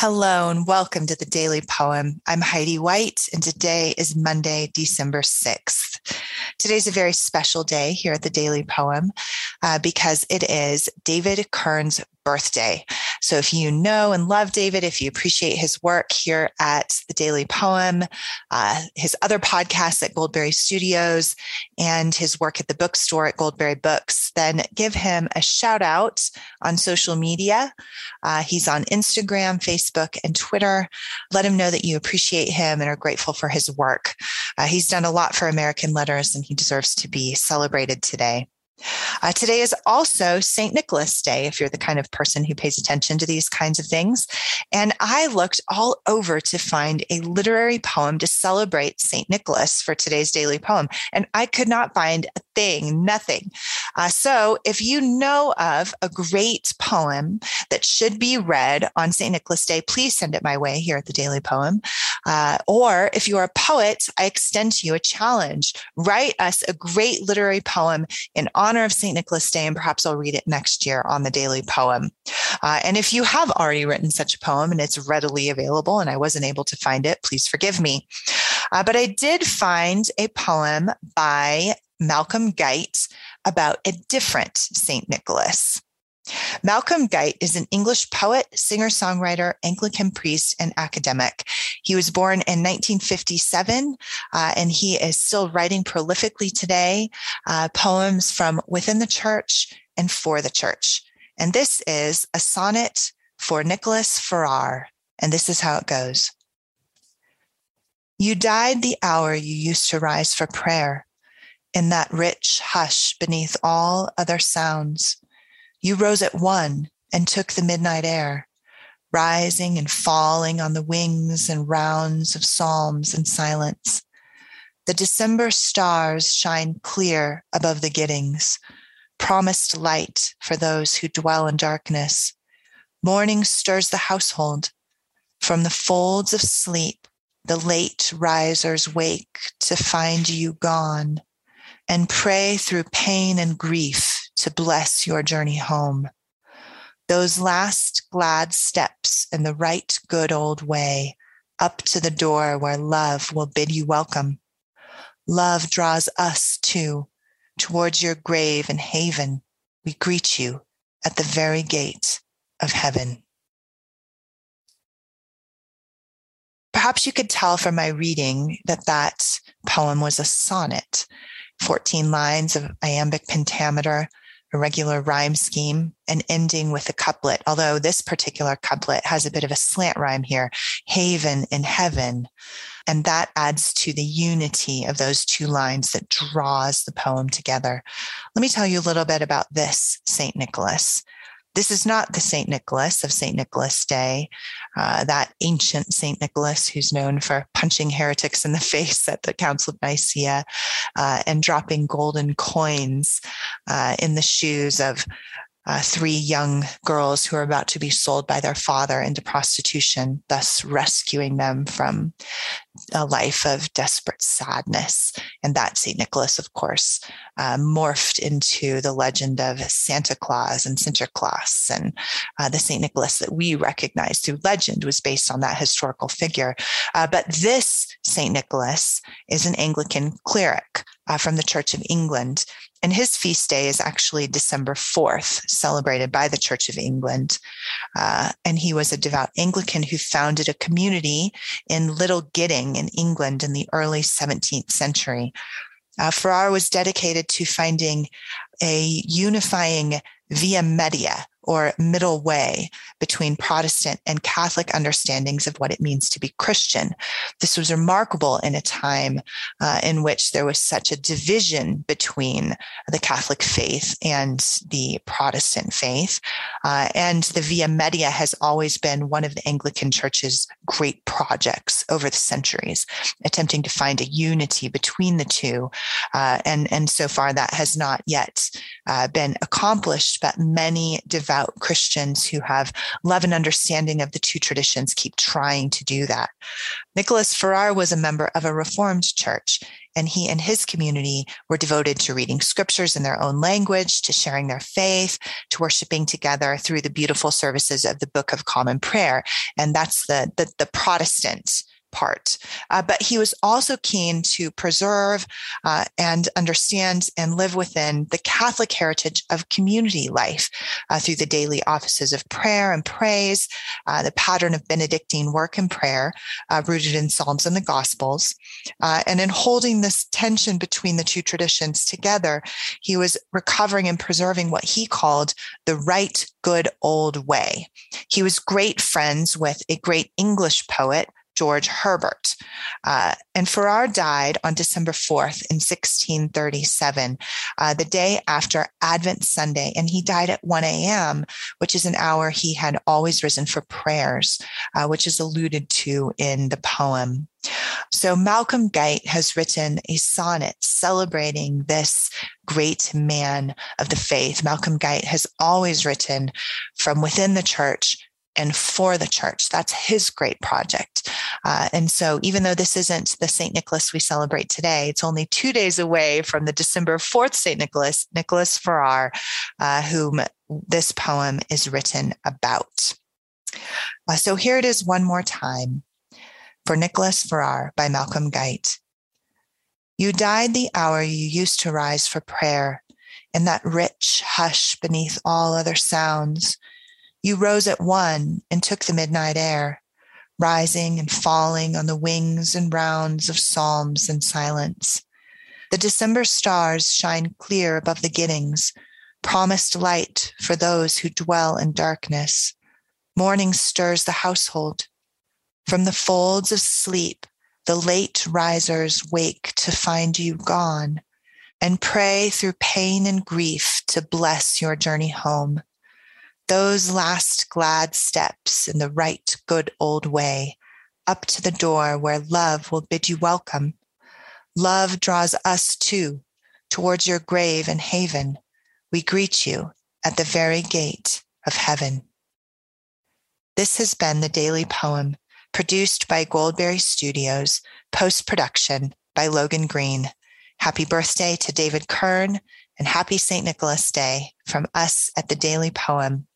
Hello and welcome to the Daily Poem. I'm Heidi White, and today is Monday, December 6th. Today's a very special day here at the Daily Poem uh, because it is David Kern's birthday. So if you know and love David, if you appreciate his work here at the Daily Poem, uh, his other podcasts at Goldberry Studios, and his work at the bookstore at Goldberry Books, then give him a shout out on social media. Uh, he's on Instagram, Facebook, and Twitter. Let him know that you appreciate him and are grateful for his work. Uh, he's done a lot for American letters and he deserves to be celebrated today. Uh, today is also St. Nicholas Day, if you're the kind of person who pays attention to these kinds of things. And I looked all over to find a literary poem to celebrate St. Nicholas for today's daily poem. And I could not find a thing, nothing. Uh, so if you know of a great poem that should be read on St. Nicholas Day, please send it my way here at the Daily Poem. Uh, or if you are a poet, I extend to you a challenge. Write us a great literary poem in honor honor of St. Nicholas Day, and perhaps I'll read it next year on the daily poem. Uh, and if you have already written such a poem and it's readily available and I wasn't able to find it, please forgive me. Uh, but I did find a poem by Malcolm Guite about a different St. Nicholas. Malcolm Guite is an English poet, singer songwriter, Anglican priest, and academic. He was born in 1957, uh, and he is still writing prolifically today uh, poems from within the church and for the church. And this is a sonnet for Nicholas Ferrar. And this is how it goes. You died the hour you used to rise for prayer in that rich hush beneath all other sounds you rose at one and took the midnight air, rising and falling on the wings and rounds of psalms and silence. The December stars shine clear above the giddings, promised light for those who dwell in darkness. Morning stirs the household. From the folds of sleep, the late risers wake to find you gone and pray through pain and grief to bless your journey home. Those last glad steps in the right good old way up to the door where love will bid you welcome. Love draws us too towards your grave and haven. We greet you at the very gate of heaven. Perhaps you could tell from my reading that that poem was a sonnet, 14 lines of iambic pentameter, a regular rhyme scheme and ending with a couplet, although this particular couplet has a bit of a slant rhyme here haven in heaven. And that adds to the unity of those two lines that draws the poem together. Let me tell you a little bit about this St. Nicholas. This is not the St. Nicholas of St. Nicholas Day, uh, that ancient St. Nicholas who's known for punching heretics in the face at the Council of Nicaea uh, and dropping golden coins uh, in the shoes of uh, three young girls who are about to be sold by their father into prostitution, thus rescuing them from a life of desperate sadness. And that St. Nicholas, of course, uh, morphed into the legend of Santa Claus and Sinterklaas. And uh, the St. Nicholas that we recognize through legend was based on that historical figure. Uh, but this St. Nicholas is an Anglican cleric uh, from the Church of England. And his feast day is actually December 4th, celebrated by the Church of England. Uh, and he was a devout Anglican who founded a community in Little Gidding in England in the early 17th century. Uh, Ferrar was dedicated to finding a unifying via media or middle way between Protestant and Catholic understandings of what it means to be Christian. This was remarkable in a time uh, in which there was such a division between the Catholic faith and the Protestant faith. Uh, and the Via Media has always been one of the Anglican Church's great projects over the centuries, attempting to find a unity between the two. Uh, and, and so far, that has not yet uh, been accomplished, but many devout devout Christians who have love and understanding of the two traditions keep trying to do that. Nicholas Ferrar was a member of a Reformed church and he and his community were devoted to reading scriptures in their own language, to sharing their faith, to worshiping together through the beautiful services of the Book of Common Prayer. And that's the, the, the Protestant part. Uh, but he was also keen to preserve uh, and understand and live within the Catholic heritage of community life uh, through the daily offices of prayer and praise, uh, the pattern of Benedictine work and prayer uh, rooted in Psalms and the Gospels. Uh, and in holding this tension between the two traditions together, he was recovering and preserving what he called the right good old way. He was great friends with a great English poet, George Herbert. Uh, and Ferrar died on December 4th in 1637, uh, the day after Advent Sunday. And he died at 1 a.m., which is an hour he had always risen for prayers, uh, which is alluded to in the poem. So Malcolm Guite has written a sonnet celebrating this great man of the faith. Malcolm Guite has always written from within the church and for the church. That's his great project. Uh, and so, even though this isn't the St. Nicholas we celebrate today, it's only two days away from the December 4th St. Nicholas, Nicholas Ferrar, uh, whom this poem is written about. Uh, so, here it is one more time for Nicholas Ferrar by Malcolm Guite. You died the hour you used to rise for prayer in that rich hush beneath all other sounds you rose at one and took the midnight air, rising and falling on the wings and rounds of psalms and silence. The December stars shine clear above the Giddings, promised light for those who dwell in darkness. Morning stirs the household. From the folds of sleep, the late risers wake to find you gone and pray through pain and grief to bless your journey home those last glad steps in the right good old way up to the door where love will bid you welcome. Love draws us too towards your grave and haven. We greet you at the very gate of heaven. This has been the daily poem produced by Goldberry Studios, post production by Logan Green. Happy birthday to David Kern and happy St. Nicholas Day from us at the Daily Poem